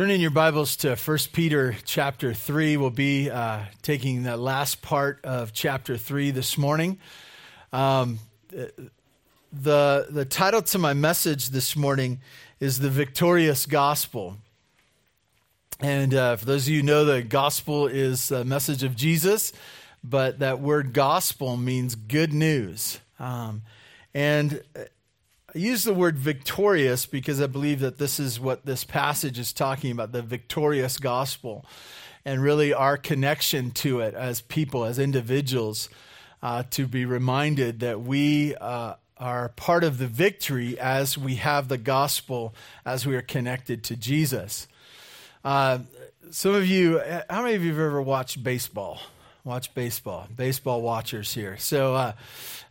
Turn in your Bibles to 1 Peter chapter 3. We'll be uh, taking the last part of chapter 3 this morning. Um, the, the title to my message this morning is The Victorious Gospel. And uh, for those of you who know, the gospel is the message of Jesus, but that word gospel means good news. Um, and I use the word victorious because I believe that this is what this passage is talking about the victorious gospel, and really our connection to it as people, as individuals, uh, to be reminded that we uh, are part of the victory as we have the gospel, as we are connected to Jesus. Uh, some of you, how many of you have ever watched baseball? Watch baseball, baseball watchers here. So, uh,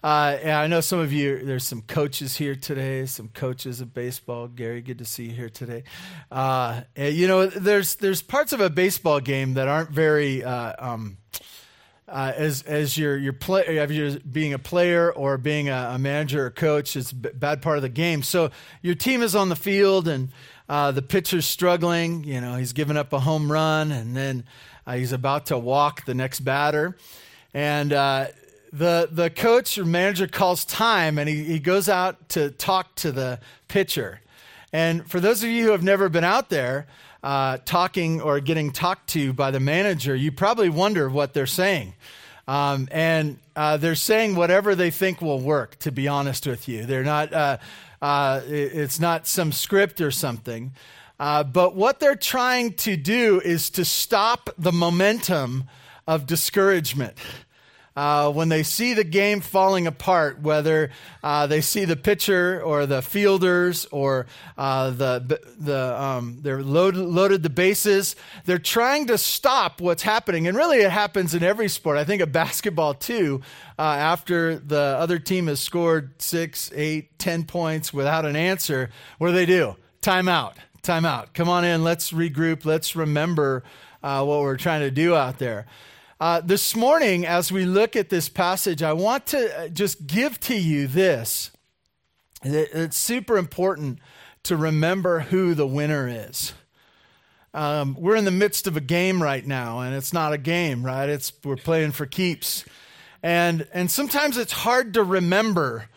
uh, I know some of you, there's some coaches here today, some coaches of baseball. Gary, good to see you here today. Uh, you know, there's, there's parts of a baseball game that aren't very, uh, um, uh, as as you're play, you're being a player or being a, a manager or coach, it's a bad part of the game. So your team is on the field and uh, the pitcher's struggling. You know, he's giving up a home run and then uh, he's about to walk the next batter, and uh, the, the coach or manager calls time and he, he goes out to talk to the pitcher. And for those of you who have never been out there uh, talking or getting talked to by the manager, you probably wonder what they're saying. Um, and uh, they're saying whatever they think will work, to be honest with you. They're not, uh, uh it's not some script or something. Uh, but what they're trying to do is to stop the momentum of discouragement uh, when they see the game falling apart, whether uh, they see the pitcher or the fielders or uh, the, the, um, they're loaded, loaded the bases, they're trying to stop what's happening. And really, it happens in every sport. I think of basketball too. Uh, after the other team has scored six, eight, ten points without an answer, what do they do? Timeout. Timeout. Come on in. Let's regroup. Let's remember uh, what we're trying to do out there. Uh, this morning, as we look at this passage, I want to uh, just give to you this. It's super important to remember who the winner is. Um, we're in the midst of a game right now, and it's not a game, right? It's we're playing for keeps, and and sometimes it's hard to remember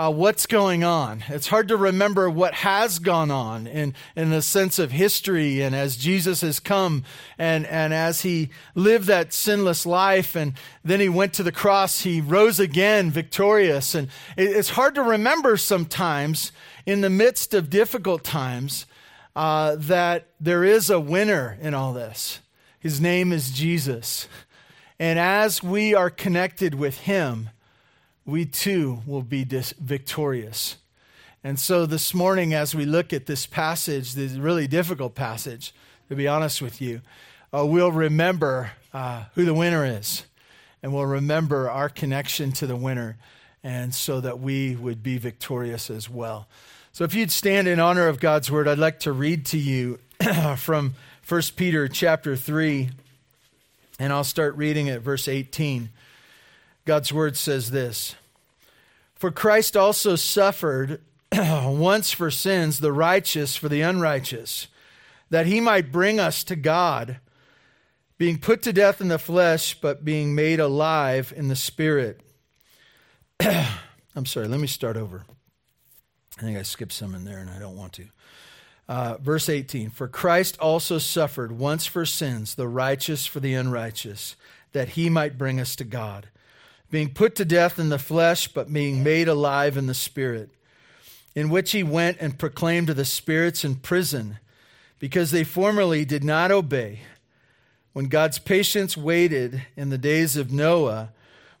uh, what's going on. It's hard to remember what has gone on in, in the sense of history and as Jesus has come and, and as he lived that sinless life and then he went to the cross, he rose again victorious. And it, it's hard to remember sometimes in the midst of difficult times uh, that there is a winner in all this. His name is Jesus. And as we are connected with him, we too will be dis- victorious. And so this morning, as we look at this passage, this really difficult passage, to be honest with you, uh, we'll remember uh, who the winner is. And we'll remember our connection to the winner, and so that we would be victorious as well. So if you'd stand in honor of God's word, I'd like to read to you from 1 Peter chapter 3, and I'll start reading at verse 18. God's word says this For Christ also suffered once for sins, the righteous for the unrighteous, that he might bring us to God, being put to death in the flesh, but being made alive in the spirit. I'm sorry, let me start over. I think I skipped some in there and I don't want to. Uh, verse 18 For Christ also suffered once for sins, the righteous for the unrighteous, that he might bring us to God being put to death in the flesh, but being made alive in the spirit, in which he went and proclaimed to the spirits in prison, because they formerly did not obey, when God's patience waited in the days of Noah,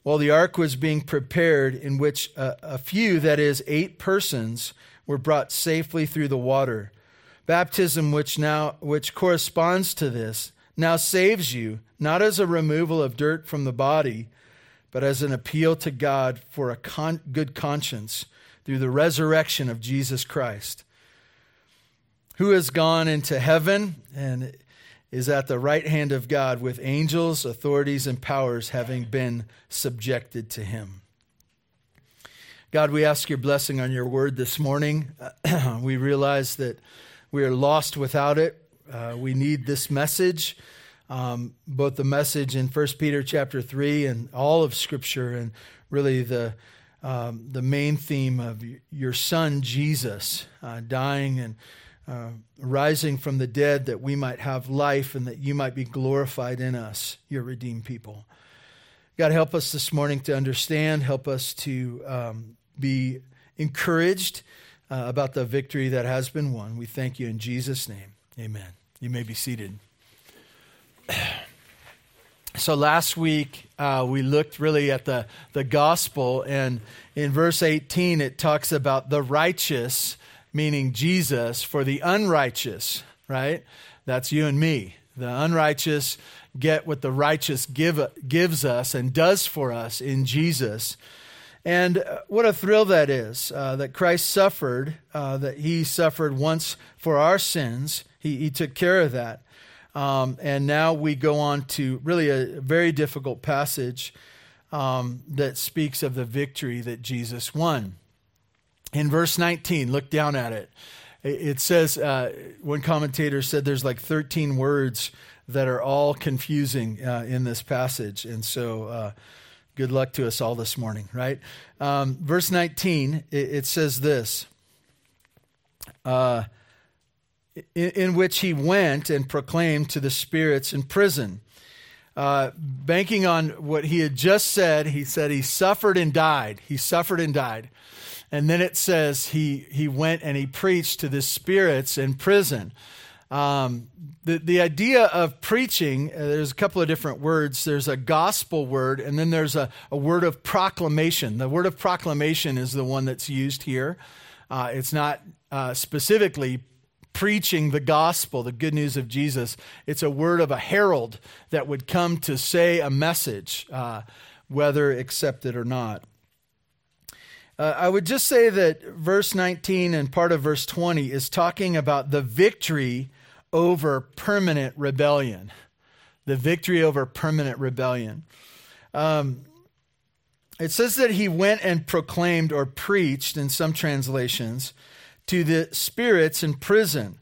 while the ark was being prepared, in which a, a few, that is, eight persons, were brought safely through the water. Baptism, which now which corresponds to this, now saves you, not as a removal of dirt from the body but as an appeal to God for a con- good conscience through the resurrection of Jesus Christ, who has gone into heaven and is at the right hand of God with angels, authorities, and powers having been subjected to him. God, we ask your blessing on your word this morning. we realize that we are lost without it. Uh, we need this message, um, both the message in 1 Peter chapter 3 and all of Scripture, and really the, um, the main theme of your son Jesus uh, dying and uh, rising from the dead that we might have life and that you might be glorified in us, your redeemed people. God, help us this morning to understand, help us to um, be encouraged uh, about the victory that has been won. We thank you in Jesus' name. Amen. You may be seated. So last week uh, we looked really at the, the gospel, and in verse 18 it talks about the righteous, meaning Jesus, for the unrighteous, right? That's you and me. The unrighteous get what the righteous give, gives us and does for us in Jesus. And uh, what a thrill that is uh, that Christ suffered, uh, that he suffered once for our sins. He, he took care of that. Um, and now we go on to really a very difficult passage um, that speaks of the victory that Jesus won. In verse 19, look down at it. It says, uh, one commentator said there's like 13 words that are all confusing uh, in this passage. And so, uh, Good luck to us all this morning, right? Um, verse 19, it, it says this uh, in, in, which he went and proclaimed to the spirits in prison. Uh, banking on what he had just said, he said he suffered and died. He suffered and died. And then it says he, he went and he preached to the spirits in prison. Um, the, the idea of preaching, uh, there's a couple of different words. There's a gospel word, and then there's a, a word of proclamation. The word of proclamation is the one that's used here. Uh, it's not uh, specifically preaching the gospel, the good news of Jesus. It's a word of a herald that would come to say a message, uh, whether accepted or not. Uh, I would just say that verse 19 and part of verse 20 is talking about the victory over permanent rebellion. The victory over permanent rebellion. Um, it says that he went and proclaimed or preached, in some translations, to the spirits in prison.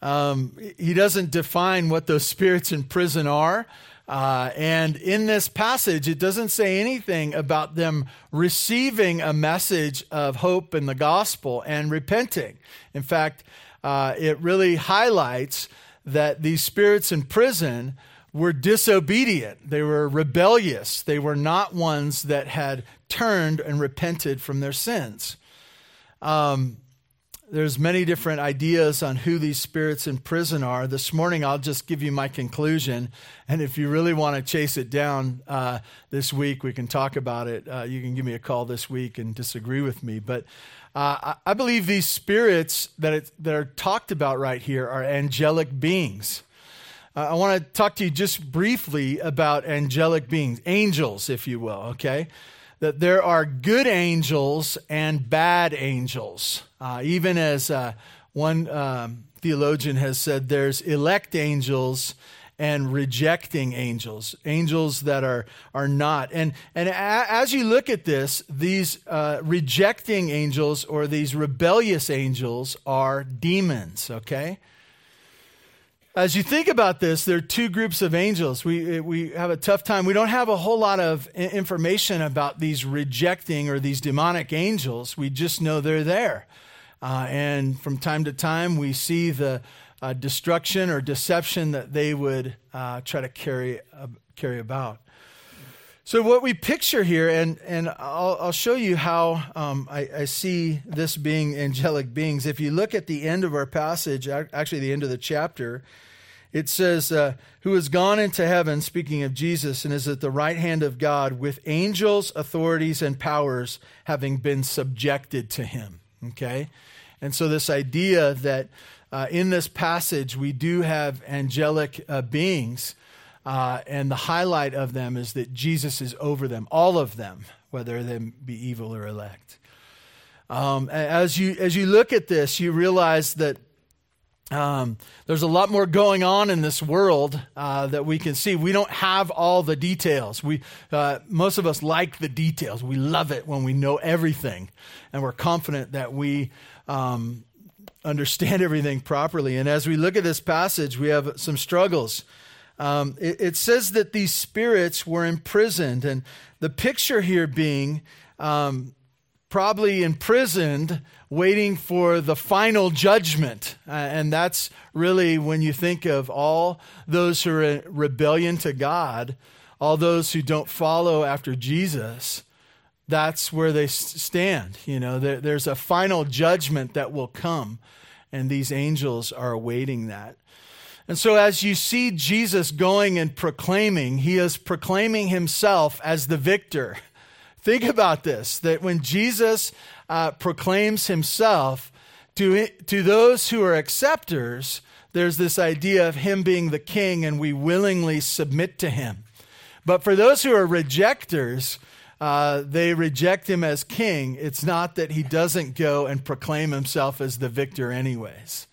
Um, he doesn't define what those spirits in prison are. Uh, and in this passage, it doesn't say anything about them receiving a message of hope in the gospel and repenting. In fact, uh, it really highlights that these spirits in prison were disobedient. They were rebellious. They were not ones that had turned and repented from their sins. Um, there's many different ideas on who these spirits in prison are. This morning, I'll just give you my conclusion. And if you really want to chase it down uh, this week, we can talk about it. Uh, you can give me a call this week and disagree with me. But uh, I believe these spirits that, it, that are talked about right here are angelic beings. Uh, I want to talk to you just briefly about angelic beings, angels, if you will, okay? That there are good angels and bad angels. Uh, even as uh, one um, theologian has said, there's elect angels and rejecting angels, angels that are, are not. And, and a, as you look at this, these uh, rejecting angels or these rebellious angels are demons, okay? As you think about this, there are two groups of angels. We, we have a tough time. We don't have a whole lot of information about these rejecting or these demonic angels. We just know they're there. Uh, and from time to time, we see the, uh, destruction or deception that they would uh, try to carry, carry about. So, what we picture here, and, and I'll, I'll show you how um, I, I, see this being angelic beings. If you look at the end of our passage, actually, the end of the chapter, it says, uh, Who has gone into heaven, speaking of Jesus, and is at the right hand of God, with angels, authorities, and powers having been subjected to him. Okay? And so, this idea that uh, in this passage, we do have angelic uh, beings, uh, and the highlight of them is that Jesus is over them, all of them, whether they be evil or elect. Um, as, you, as you look at this, you realize that um, there's a lot more going on in this world uh, that we can see. We don't have all the details. We, uh, most of us like the details. We love it when we know everything, and we're confident that we um, understand everything properly. And as we look at this passage, we have some struggles. Um, it, it, says that these spirits were imprisoned, and the picture here being um, probably imprisoned, waiting for the final judgment. Uh, and that's really when you think of all those who are in rebellion to God, all those who don't follow after Jesus. That's where they stand. You know, there, there's a final judgment that will come, and these angels are awaiting that. And so, as you see Jesus going and proclaiming, he is proclaiming himself as the victor. Think about this that when Jesus uh, proclaims himself to, to those who are acceptors, there's this idea of him being the king and we willingly submit to him. But for those who are rejectors, uh, they reject him as king. It's not that he doesn't go and proclaim himself as the victor, anyways.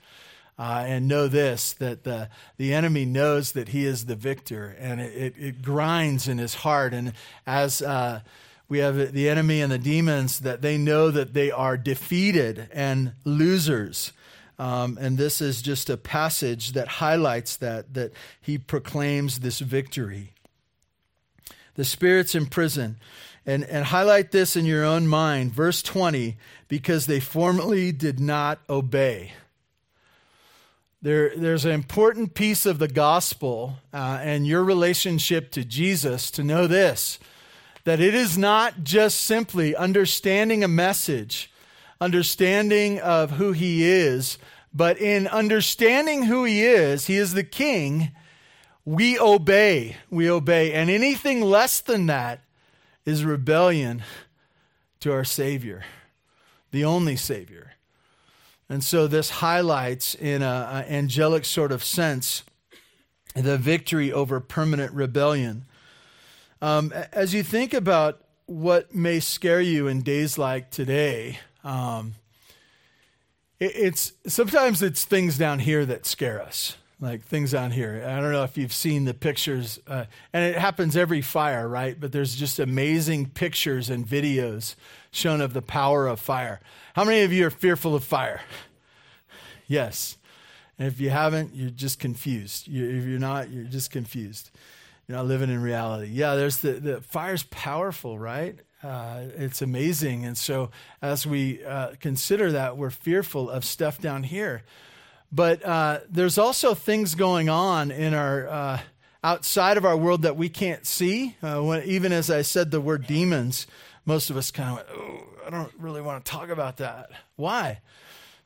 Uh, and know this that the, the enemy knows that he is the victor, and it, it, it grinds in his heart. And as uh, we have the enemy and the demons that they know that they are defeated and losers. Um, and this is just a passage that highlights that, that he proclaims this victory. The spirits in prison. And, and highlight this in your own mind. Verse 20, because they formerly did not obey. There, there's an important piece of the gospel uh, and your relationship to Jesus to know this that it is not just simply understanding a message, understanding of who he is, but in understanding who he is, he is the king, we obey. We obey. And anything less than that is rebellion to our Savior, the only Savior. And so this highlights, in an angelic sort of sense, the victory over permanent rebellion. Um, as you think about what may scare you in days like today, um, it, it's sometimes it's things down here that scare us, like things down here. I don't know if you've seen the pictures, uh, and it happens every fire, right? But there's just amazing pictures and videos shown of the power of fire. How many of you are fearful of fire? Yes. And if you haven't, you're just confused. You, if you're not, you're just confused. You're not living in reality. Yeah, there's the, the fire's powerful, right? Uh, it's amazing. And so as we uh, consider that, we're fearful of stuff down here. But uh, there's also things going on in our uh, outside of our world that we can't see. Uh, when, even as I said the word demons, most of us kind of went, oh, I don't really want to talk about that. Why?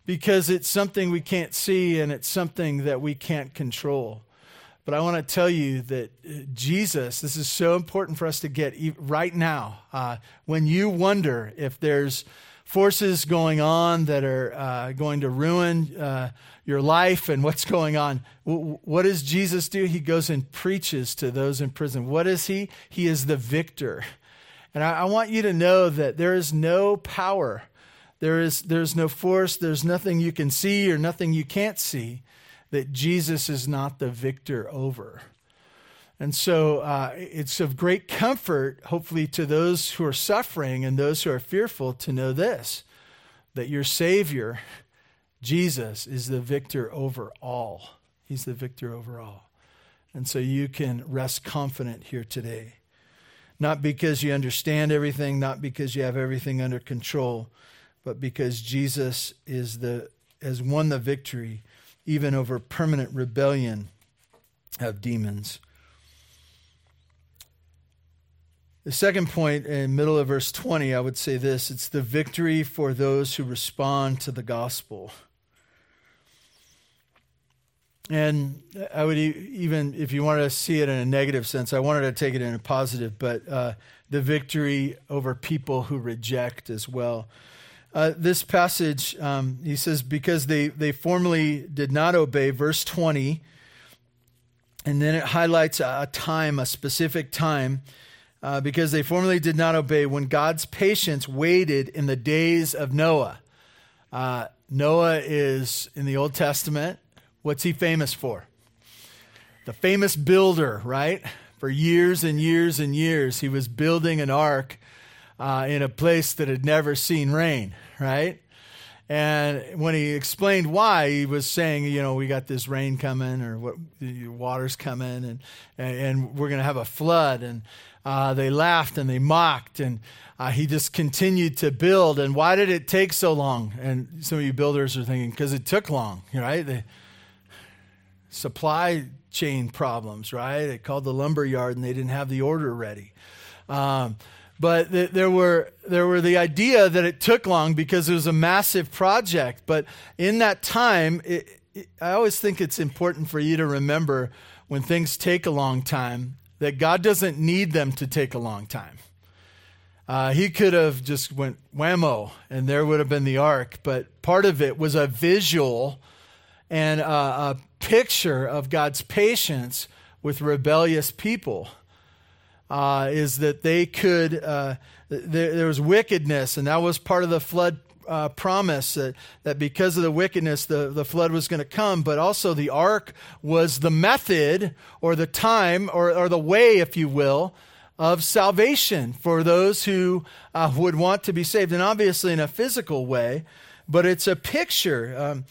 Because it's something we can't see and it's something that we can't control. But I want to tell you that uh, Jesus, this is so important for us to get right now. Uh, when you wonder if there's forces going on that are uh, going to ruin uh, your life and what's going on, what does Jesus do? He goes and preaches to those in prison. What is he? He is the victor. And I, I want you to know that there is no power, there is there's no force, there's nothing you can see or nothing you can't see that Jesus is not the victor over. And so uh, it's of great comfort, hopefully, to those who are suffering and those who are fearful to know this that your Savior, Jesus, is the victor over all. He's the victor over all. And so you can rest confident here today. Not because you understand everything, not because you have everything under control, but because Jesus is the, has won the victory even over permanent rebellion of demons. The second point in middle of verse 20, I would say this it's the victory for those who respond to the gospel. And I would even, if you wanted to see it in a negative sense, I wanted to take it in a positive, but uh, the victory over people who reject as well. Uh, this passage, um, he says, because they, they formerly did not obey, verse 20, and then it highlights a, time, a specific time, uh, because they formerly did not obey when God's patience waited in the days of Noah. Uh, Noah is in the Old Testament. What's he famous for? The famous builder, right? For years and years and years, he was building an ark uh, in a place that had never seen rain, right? And when he explained why, he was saying, you know, we got this rain coming or what, water's coming and, and we're going to have a flood. And uh, they laughed and they mocked. And uh, he just continued to build. And why did it take so long? And some of you builders are thinking, because it took long, right? The supply chain problems, right? They called the lumber yard and they didn't have the order ready. Um, but th- there were there were the idea that it took long because it was a massive project. But in that time, it, it, I always think it's important for you to remember when things take a long time that God doesn't need them to take a long time. Uh, he could have just went whammo, and there would have been the ark. But part of it was a visual and a, a picture of God's patience with rebellious people uh, is that they could, uh, there, there, was wickedness, and that was part of the flood uh, promise that, that because of the wickedness, the, the flood was going to come, but also the ark was the method or the time or, or the way, if you will, of salvation for those who uh, would want to be saved. And obviously, in a physical way, but it's a picture. Um,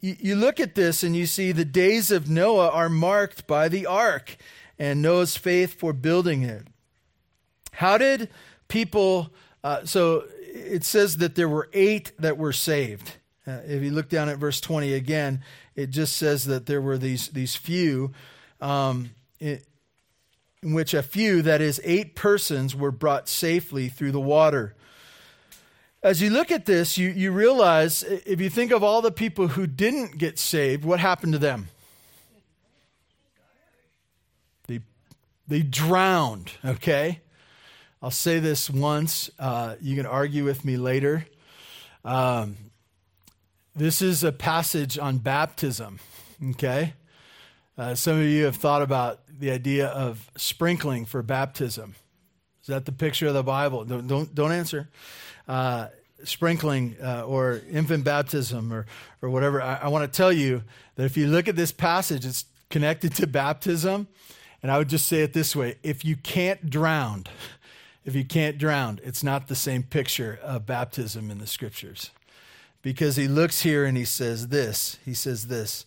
you look at this and you see the days of Noah are marked by the ark and Noah's faith for building it. How did people, uh, so it says that there were eight that were saved. Uh, if you look down at verse 20 again, it just says that there were these, these few, um, in, in which a few, that is, eight persons, were brought safely through the water. As you look at this, you, you realize if you think of all the people who didn't get saved, what happened to them? They drowned, okay? I'll say this once. Uh, you can argue with me later. Um, this is a passage on baptism, okay? Uh, some of you have thought about the idea of sprinkling for baptism. Is that the picture of the Bible? Don't, don't, don't answer. Uh, sprinkling uh, or infant baptism or, or whatever. I, I want to tell you that if you look at this passage, it's connected to baptism. And I would just say it this way if you can't drown, if you can't drown, it's not the same picture of baptism in the scriptures. Because he looks here and he says this. He says this.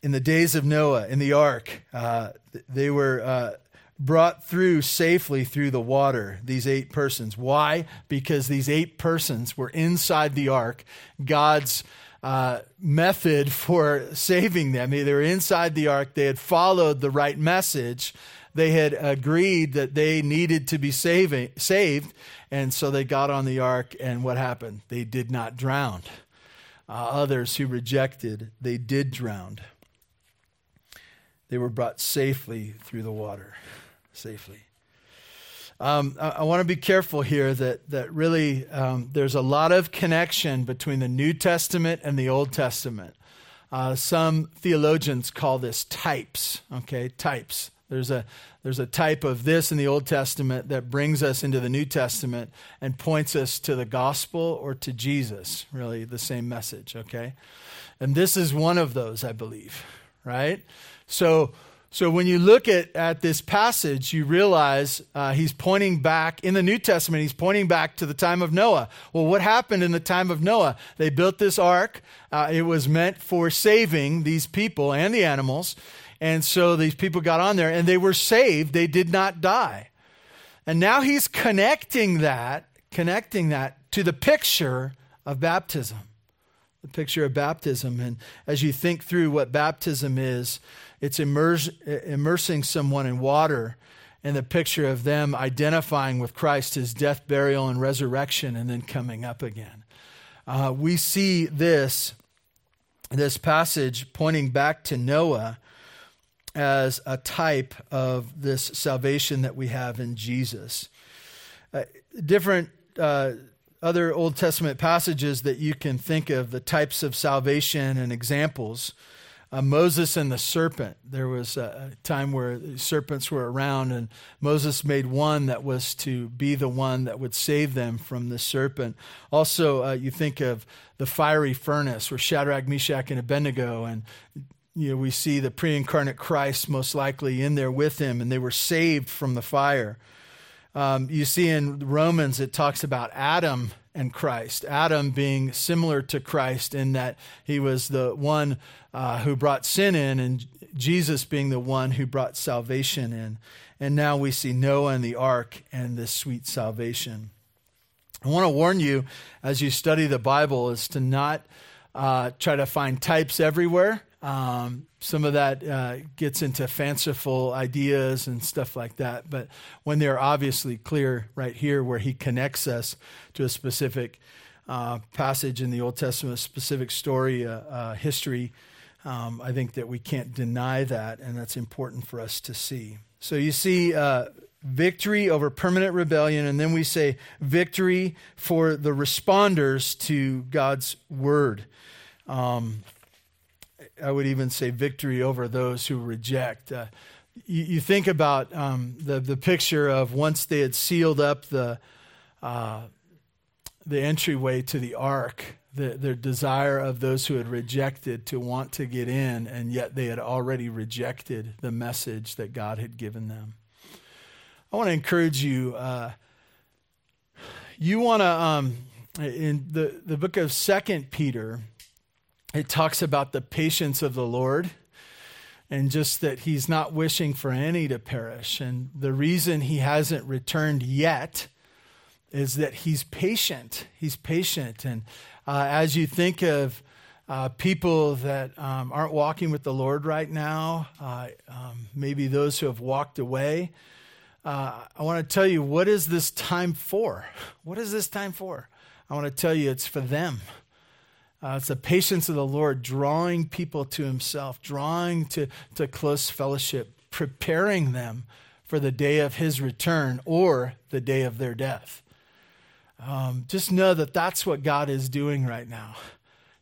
In the days of Noah, in the ark, uh, they were uh, brought through safely through the water, these eight persons. Why? Because these eight persons were inside the ark. God's uh, method for saving them. They were inside the ark, they had followed the right message, they had agreed that they needed to be saving, saved, and so they got on the ark, and what happened? They did not drown. Uh, others who rejected, they did drown. They were brought safely through the water. Safely. Um, I, I want to be careful here that, that really um, there's a lot of connection between the New Testament and the Old Testament. Uh, some theologians call this types, okay, types. There's a, there's a type of this in the Old Testament that brings us into the New Testament and points us to the gospel or to Jesus, really the same message, okay? And this is one of those, I believe, right? So, so when you look at, at this passage, you realize uh, he's pointing back in the New Testament, he's pointing back to the time of Noah. Well, what happened in the time of Noah? They built this ark. Uh, it was meant for saving these people and the animals. And so these people got on there and they were saved. They did not die. And now he's connecting that, connecting that to the picture of baptism. The picture of baptism. And as you think through what baptism is, it's immerse, immersing someone in water and the picture of them identifying with Christ, his death, burial, and resurrection, and then coming up again. Uh, we see this, this passage pointing back to Noah as a type of this salvation that we have in Jesus. Uh, different uh, other Old Testament passages that you can think of, the types of salvation and examples uh, Moses and the serpent. There was a time where serpents were around, and Moses made one that was to be the one that would save them from the serpent. Also, uh, you think of the fiery furnace where Shadrach, Meshach, and Abednego, and you know, we see the pre incarnate Christ most likely in there with him, and they were saved from the fire. Um, you see in Romans, it talks about Adam and Christ. Adam being similar to Christ in that he was the one uh, who brought sin in, and Jesus being the one who brought salvation in. And now we see Noah and the ark and this sweet salvation. I want to warn you as you study the Bible is to not uh, try to find types everywhere. Um, some of that uh, gets into fanciful ideas and stuff like that. But when they're obviously clear right here, where he connects us to a specific uh, passage in the Old Testament, a specific story, uh, uh, history, um, I think that we can't deny that, and that's important for us to see. So you see uh, victory over permanent rebellion, and then we say victory for the responders to God's word. Um, I would even say victory over those who reject. Uh, you, you, think about um, the, the picture of once they had sealed up the, uh, the entryway to the ark, the, desire of those who had rejected to want to get in, and yet they had already rejected the message that God had given them. I want to encourage you. Uh, you want to, um, in the, the book of Second Peter, it talks about the patience of the Lord and just that he's not wishing for any to perish. And the reason he hasn't returned yet is that he's patient. He's patient. And uh, as you think of uh, people that um, aren't walking with the Lord right now, uh, um, maybe those who have walked away, uh, I want to tell you what is this time for? What is this time for? I want to tell you it's for them. Uh, it's the patience of the Lord drawing people to Himself, drawing to, to close fellowship, preparing them for the day of His return or the day of their death. Um, just know that that's what God is doing right now.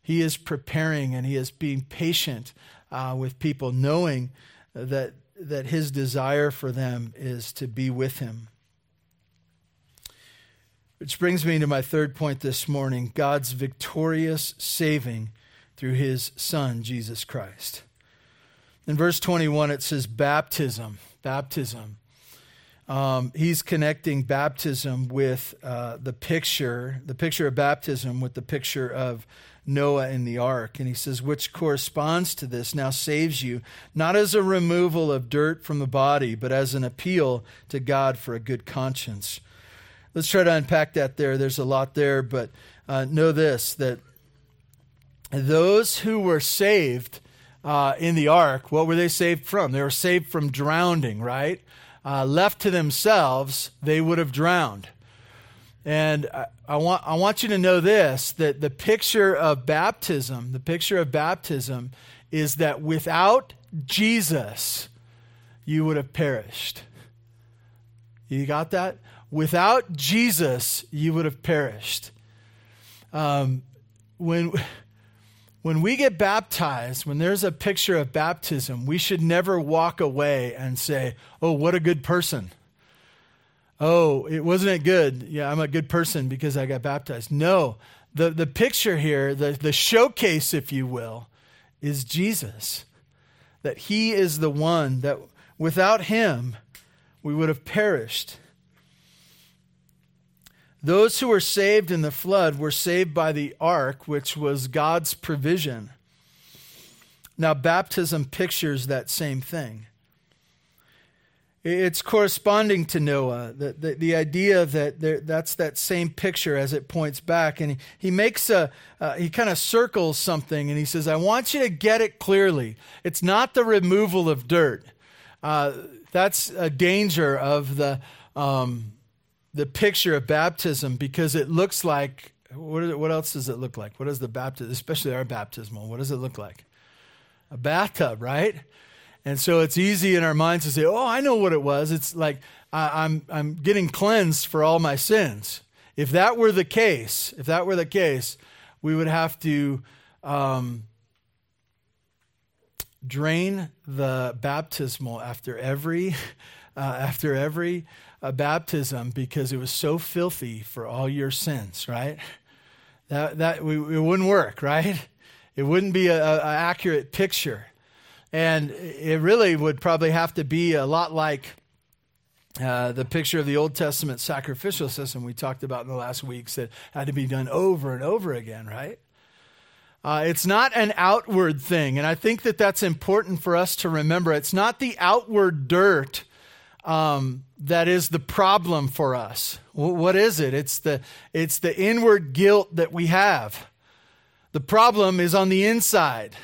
He is preparing and He is being patient uh, with people, knowing that, that His desire for them is to be with Him. Which brings me to my third point this morning God's victorious saving through his Son, Jesus Christ. In verse 21, it says baptism. Baptism. Um, he's connecting baptism with uh, the picture, the picture of baptism with the picture of Noah in the ark. And he says, which corresponds to this, now saves you, not as a removal of dirt from the body, but as an appeal to God for a good conscience. Let's try to unpack that there. There's a lot there, but uh, know this that those who were saved uh, in the ark, what were they saved from? They were saved from drowning, right? Uh, left to themselves, they would have drowned. And I, I, want, I want you to know this that the picture of baptism, the picture of baptism is that without Jesus, you would have perished. You got that? Without Jesus, you would have perished. Um, when, when we get baptized, when there's a picture of baptism, we should never walk away and say, Oh, what a good person. Oh, it wasn't it good? Yeah, I'm a good person because I got baptized. No, the, the picture here, the, the showcase, if you will, is Jesus. That he is the one that without him, we would have perished. Those who were saved in the flood were saved by the ark, which was God's provision. Now, baptism pictures that same thing. It's corresponding to Noah, the, the, the idea that there, that's that same picture as it points back. And he, he makes a, uh, he kind of circles something and he says, I want you to get it clearly. It's not the removal of dirt. Uh, that's a danger of the, um, the picture of baptism because it looks like what, it, what else does it look like? What does the baptism, especially our baptismal, what does it look like? A bathtub, right? And so it's easy in our minds to say, "Oh, I know what it was." It's like I, I'm I'm getting cleansed for all my sins. If that were the case, if that were the case, we would have to um, drain the baptismal after every uh, after every a baptism because it was so filthy for all your sins, right? That, that we, it wouldn't work, right? It wouldn't be an accurate picture. And it really would probably have to be a lot like uh, the picture of the Old Testament sacrificial system we talked about in the last weeks that had to be done over and over again, right? Uh, it's not an outward thing. And I think that that's important for us to remember. It's not the outward dirt um, that is the problem for us. what is it? It's the, it's the inward guilt that we have. The problem is on the inside.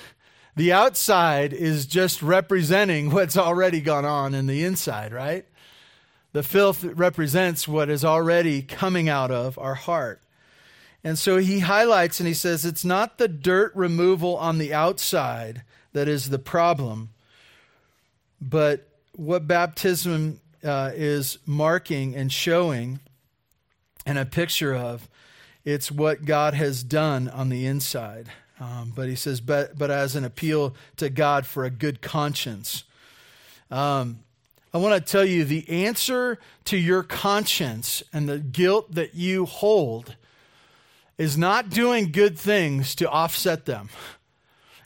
The outside is just representing what's already gone on in the inside, right? The filth represents what is already coming out of our heart. And so he highlights and he says it's not the dirt removal on the outside that is the problem, but what baptism uh, is marking and showing and a picture of, it's what God has done on the inside. Um, but he says, but, but as an appeal to God for a good conscience. Um, I want to tell you the answer to your conscience and the guilt that you hold is not doing good things to offset them.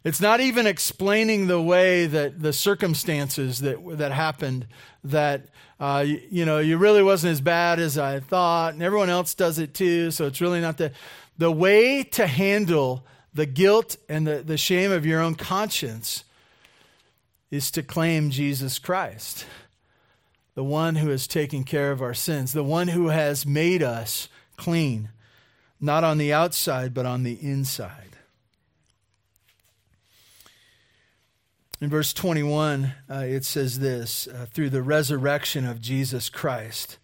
It's not even explaining the way that the circumstances that, that happened that, uh, you, you, know, you really wasn't as bad as I thought, and everyone else does it too, so it's really not the. The way to handle the guilt and the, the shame of your own conscience is to claim Jesus Christ the one who has taken care of our sins, the one who has made us clean, not on the outside, but on the inside. In verse 21, uh, it says this uh, through the resurrection of Jesus Christ.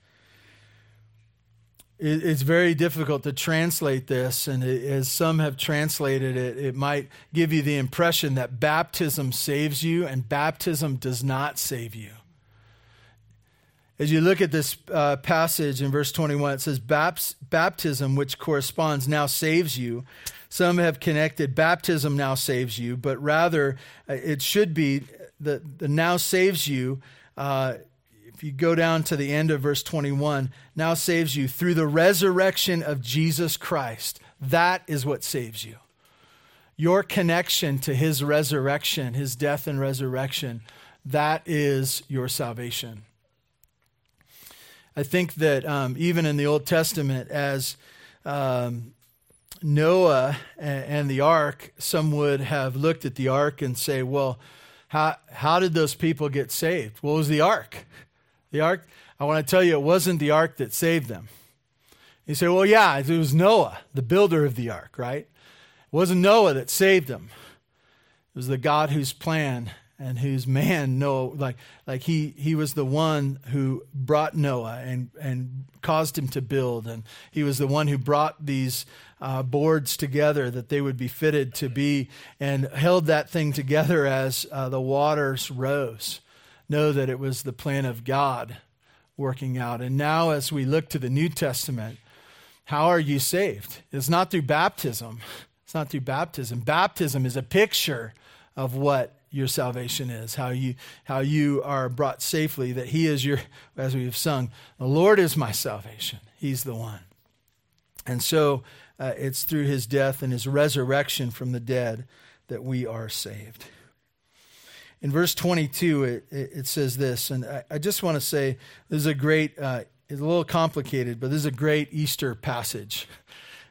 It, it's very difficult to translate this, and it, as some have translated it, it might give you the impression that baptism saves you, and baptism does not save you. As you look at this uh, passage in verse 21, it says, Baptism, which corresponds, now saves you. Some have connected baptism now saves you, but rather uh, it should be the, the now saves you. Uh, if you go down to the end of verse 21, now saves you through the resurrection of Jesus Christ. That is what saves you. Your connection to his resurrection, his death and resurrection, that is your salvation. I think that um, even in the Old Testament, as um, Noah and, the ark, some would have looked at the ark and say, well, how, how did those people get saved? What was the ark? The ark, I want to tell you, it wasn't the ark that saved them. You say, well, yeah, it was Noah, the builder of the ark, right? It wasn't Noah that saved them. It was the God whose plan and whose man Noah like like he he was the one who brought Noah and and caused him to build and he was the one who brought these uh, boards together that they would be fitted to be and held that thing together as uh, the waters rose. Know that it was the plan of God working out. And now as we look to the New Testament, how are you saved? It's not through baptism. It's not through baptism. Baptism is a picture of what your salvation is, how you, how you are brought safely, that He is your, as we have sung, the Lord is my salvation. He's the one. And so uh, it's through His death and His resurrection from the dead that we are saved. In verse 22, it, it, says this, and I, I just want to say this is a great, uh, it's a little complicated, but this is a great Easter passage.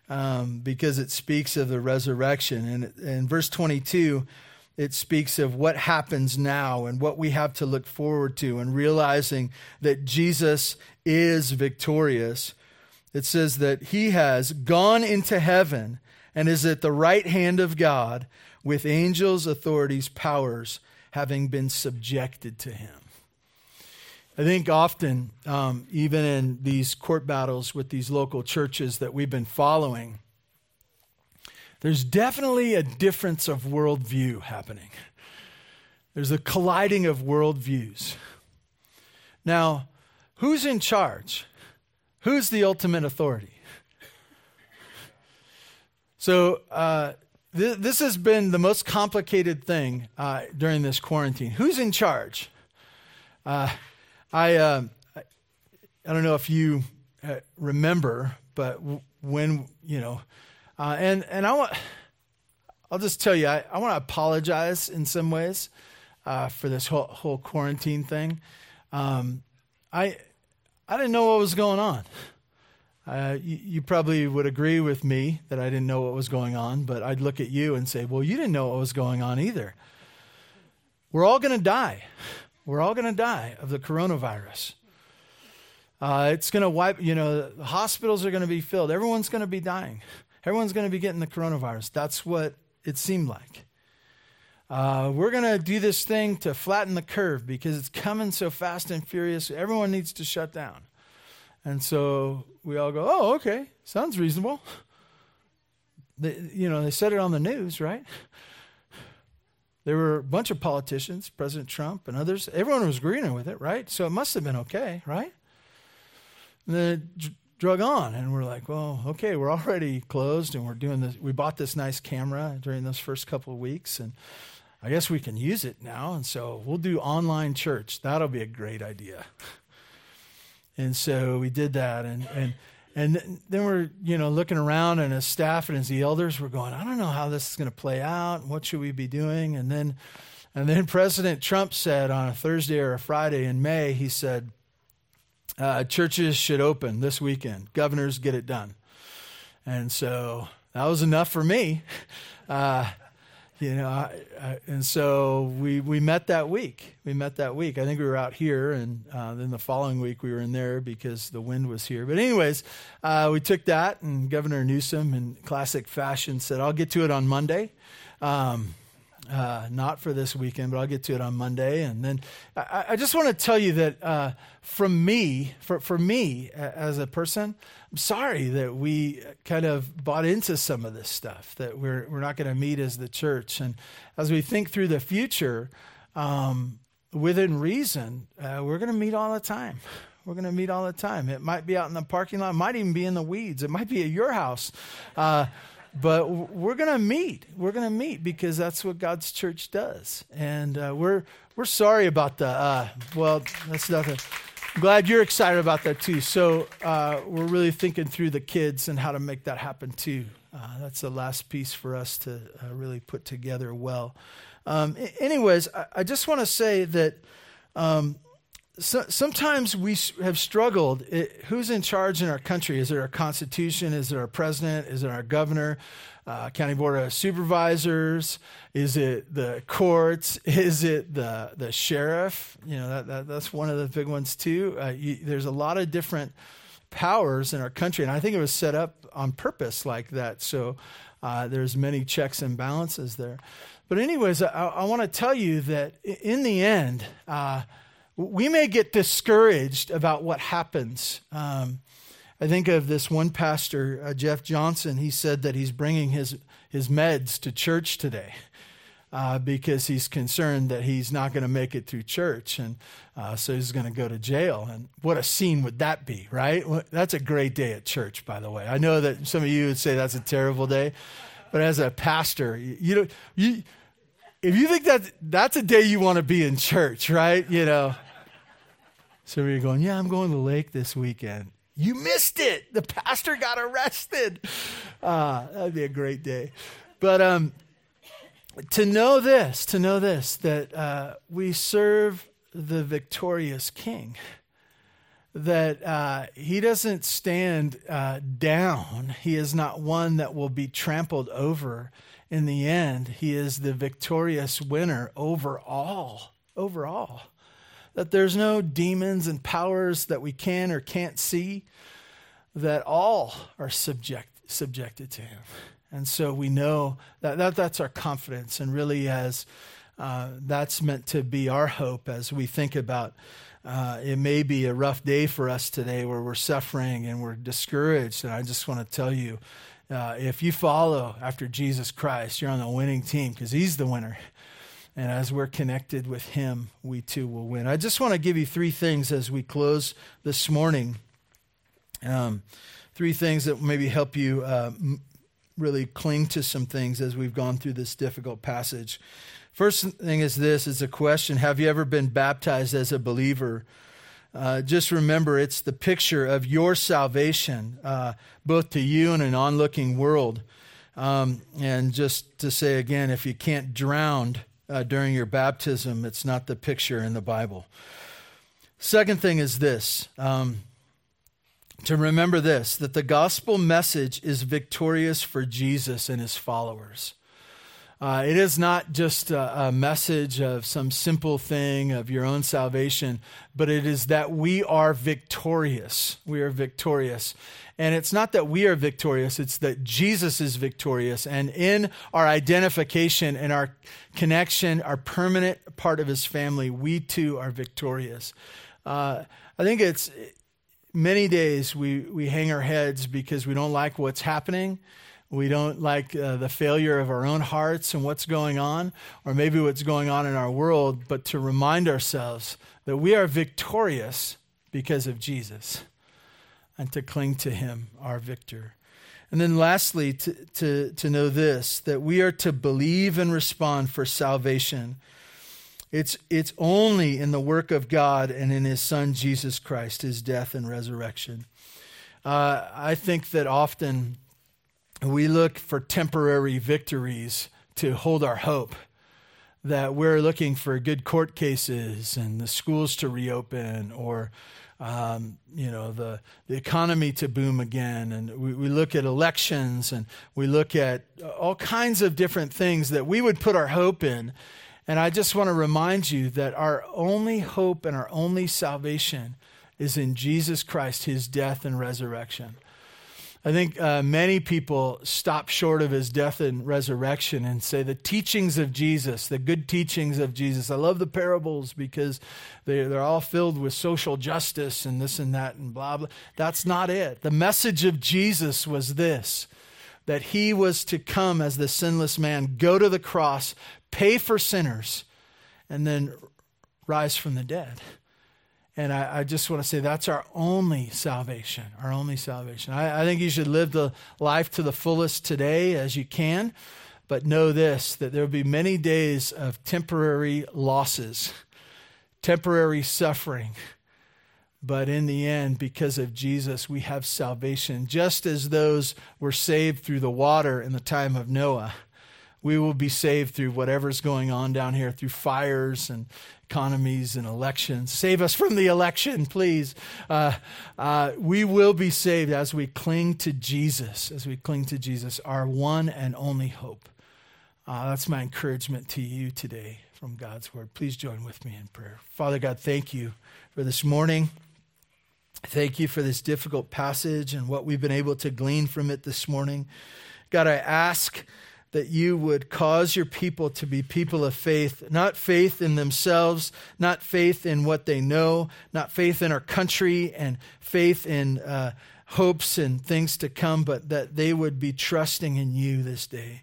Um, because it speaks of the resurrection. And in verse 22, it speaks of what happens now and what we have to look forward to and realizing that Jesus is victorious. It says that he has gone into heaven and is at the right hand of God with angels, authorities, powers having been subjected to him. I think often, um, even in these court battles with these local churches that we've been following, there's definitely a difference of worldview happening. There's a colliding of worldviews. Now, who's in charge? Who's the ultimate authority? So, uh, th- this has been the most complicated thing uh, during this quarantine. Who's in charge? Uh, I, uh, I don't know if you uh, remember, but w- when, you know, uh, and and I want, I'll just tell you, I, I want to apologize in some ways for this whole, whole quarantine thing. Um, I I didn't know what was going on. Uh, you, you, probably would agree with me that I didn't know what was going on, but I'd look at you and say, well, you didn't know what was going on either. We're all going to die. We're all going to die of the coronavirus. Uh, it's going to wipe, you know, hospitals are going to be filled. Everyone's going to be dying. Everyone's going to be getting the coronavirus. That's what it seemed like. Uh, we're going to do this thing to flatten the curve because it's coming so fast and furious. Everyone needs to shut down. And so we all go, oh, okay, sounds reasonable. They, you know, they said it on the news, right? There were a bunch of politicians, President Trump and others. Everyone was agreeing with it, right? So it must have been okay, right? And then it drug on, and we're like, well, okay, we're already closed, and we're doing this. We bought this nice camera during those first couple of weeks, and I guess we can use it now. And so we'll do online church. That'll be a great idea. And so we did that, and and and then we're you know looking around, and as staff and as the elders were going, I don't know how this is going to play out. What should we be doing? And then and then President Trump said on a Thursday or a Friday in May, he said, uh, churches should open this weekend. Governors get it done. And so that was enough for me. Uh, you know, I, I, and so we we met that week. We met that week. I think we were out here, and uh, then the following week we were in there because the wind was here. But anyways, uh, we took that, and Governor Newsom, in classic fashion, said, "I'll get to it on Monday." Um, uh, not for this weekend, but I'll get to it on Monday. And then I, I just want to tell you that uh, from me, for, for me as a person, I'm sorry that we kind of bought into some of this stuff, that we're, we're not going to meet as the church. And as we think through the future, um, within reason, uh, we're going to meet all the time. We're going to meet all the time. It might be out in the parking lot, it might even be in the weeds, it might be at your house. But we're going to meet. We're going to meet because that's what God's church does. And uh, we're we're sorry about the. Uh, well, that's nothing. I'm glad you're excited about that too. So uh, we're really thinking through the kids and how to make that happen too. Uh, that's the last piece for us to uh, really put together well. Um, anyways, I, I just want to say that. Um, so, sometimes we have struggled. It, who's in charge in our country? Is it our constitution? Is it our president? Is it our governor? Uh, county board of supervisors? Is it the courts? Is it the the sheriff? You know that, that that's one of the big ones too. Uh, you, there's a lot of different powers in our country, and I think it was set up on purpose like that. So uh, there's many checks and balances there. But anyways, I, I want to tell you that in the end uh, we may get discouraged about what happens. Um, I think of this one pastor, uh, Jeff Johnson. He said that he's bringing his, his meds to church today uh, because he's concerned that he's not going to make it through church. And uh, so he's going to go to jail. And what a scene would that be, right? That's a great day at church, by the way. I know that some of you would say that's a terrible day. But as a pastor, you, you know, you, if you think that that's a day you want to be in church, right? You know. So you're going, yeah, I'm going to the lake this weekend. You missed it. The pastor got arrested. Uh, that'd be a great day. But um, to know this, to know this, that uh, we serve the victorious King, that uh, he doesn't stand uh, down. He is not one that will be trampled over in the end, he is the victorious winner over all, over all. That there's no demons and powers that we can or can't see, that all are subject, subjected to him. And so we know that, that that's our confidence, and really, as uh, that's meant to be our hope as we think about uh, it may be a rough day for us today where we're suffering and we're discouraged. And I just want to tell you uh, if you follow after Jesus Christ, you're on the winning team because he's the winner. And as we're connected with him, we too will win. I just want to give you three things as we close this morning. Um, three things that maybe help you uh, really cling to some things as we've gone through this difficult passage. First thing is this is a question Have you ever been baptized as a believer? Uh, just remember it's the picture of your salvation, uh, both to you and an onlooking world. Um, and just to say again, if you can't drown uh, during your baptism, it's not the picture in the Bible. Second thing is this um, to remember this that the gospel message is victorious for Jesus and his followers. Uh, it is not just a, a, message of some simple thing of your own salvation, but it is that we are victorious. We are victorious. And it's not that we are victorious, it's that Jesus is victorious. And in our identification and our connection, our permanent part of his family, we too are victorious. Uh, I think it's many days we, we hang our heads because we don't like what's happening we don't like uh, the failure of our own hearts and what's going on, or maybe what's going on in our world, but to remind ourselves that we are victorious because of Jesus and to cling to Him, our victor. And then lastly, to, to, to know this that we are to believe and respond for salvation. It's, it's only in the work of God and in His Son, Jesus Christ, His death and resurrection. Uh, I think that often we look for temporary victories to hold our hope. That we're looking for good court cases and the schools to reopen or um, you know, the, the economy to boom again. And we, we look at elections and we look at all kinds of different things that we would put our hope in. And I just want to remind you that our only hope and our only salvation is in Jesus Christ, his death and resurrection. I think uh, many people stop short of his death and resurrection and say the teachings of Jesus, the good teachings of Jesus. I love the parables because they, they're all filled with social justice and this and that and blah, blah. That's not it. The message of Jesus was this that he was to come as the sinless man, go to the cross, pay for sinners, and then rise from the dead. And I, I, just want to say that's our only salvation, our only salvation. I, I think you should live the life to the fullest today as you can, but know this that there will be many days of temporary losses, temporary suffering. But in the end, because of Jesus, we have salvation. Just as those were saved through the water in the time of Noah, we will be saved through whatever's going on down here, through fires and economies and elections. Save us from the election, please. Uh, uh, we will be saved as we cling to Jesus, as we cling to Jesus, our one and only hope. Uh, that's my encouragement to you today from God's word. Please join with me in prayer. Father God, thank you for this morning. Thank you for this difficult passage and what we've been able to glean from it this morning. God, I ask that you would cause your people to be people of faith, not faith in themselves, not faith in what they know, not faith in our country and faith in uh, hopes and things to come, but that they would be trusting in you this day.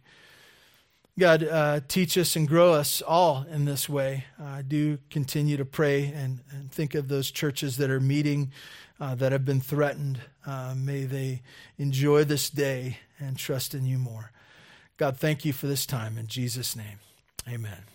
God, uh, teach us and grow us all in this way. I do continue to pray and, and, think of those churches that are meeting uh, that have been threatened. Uh, may they enjoy this day and trust in you more. God, thank you for this time. In Jesus' name, amen.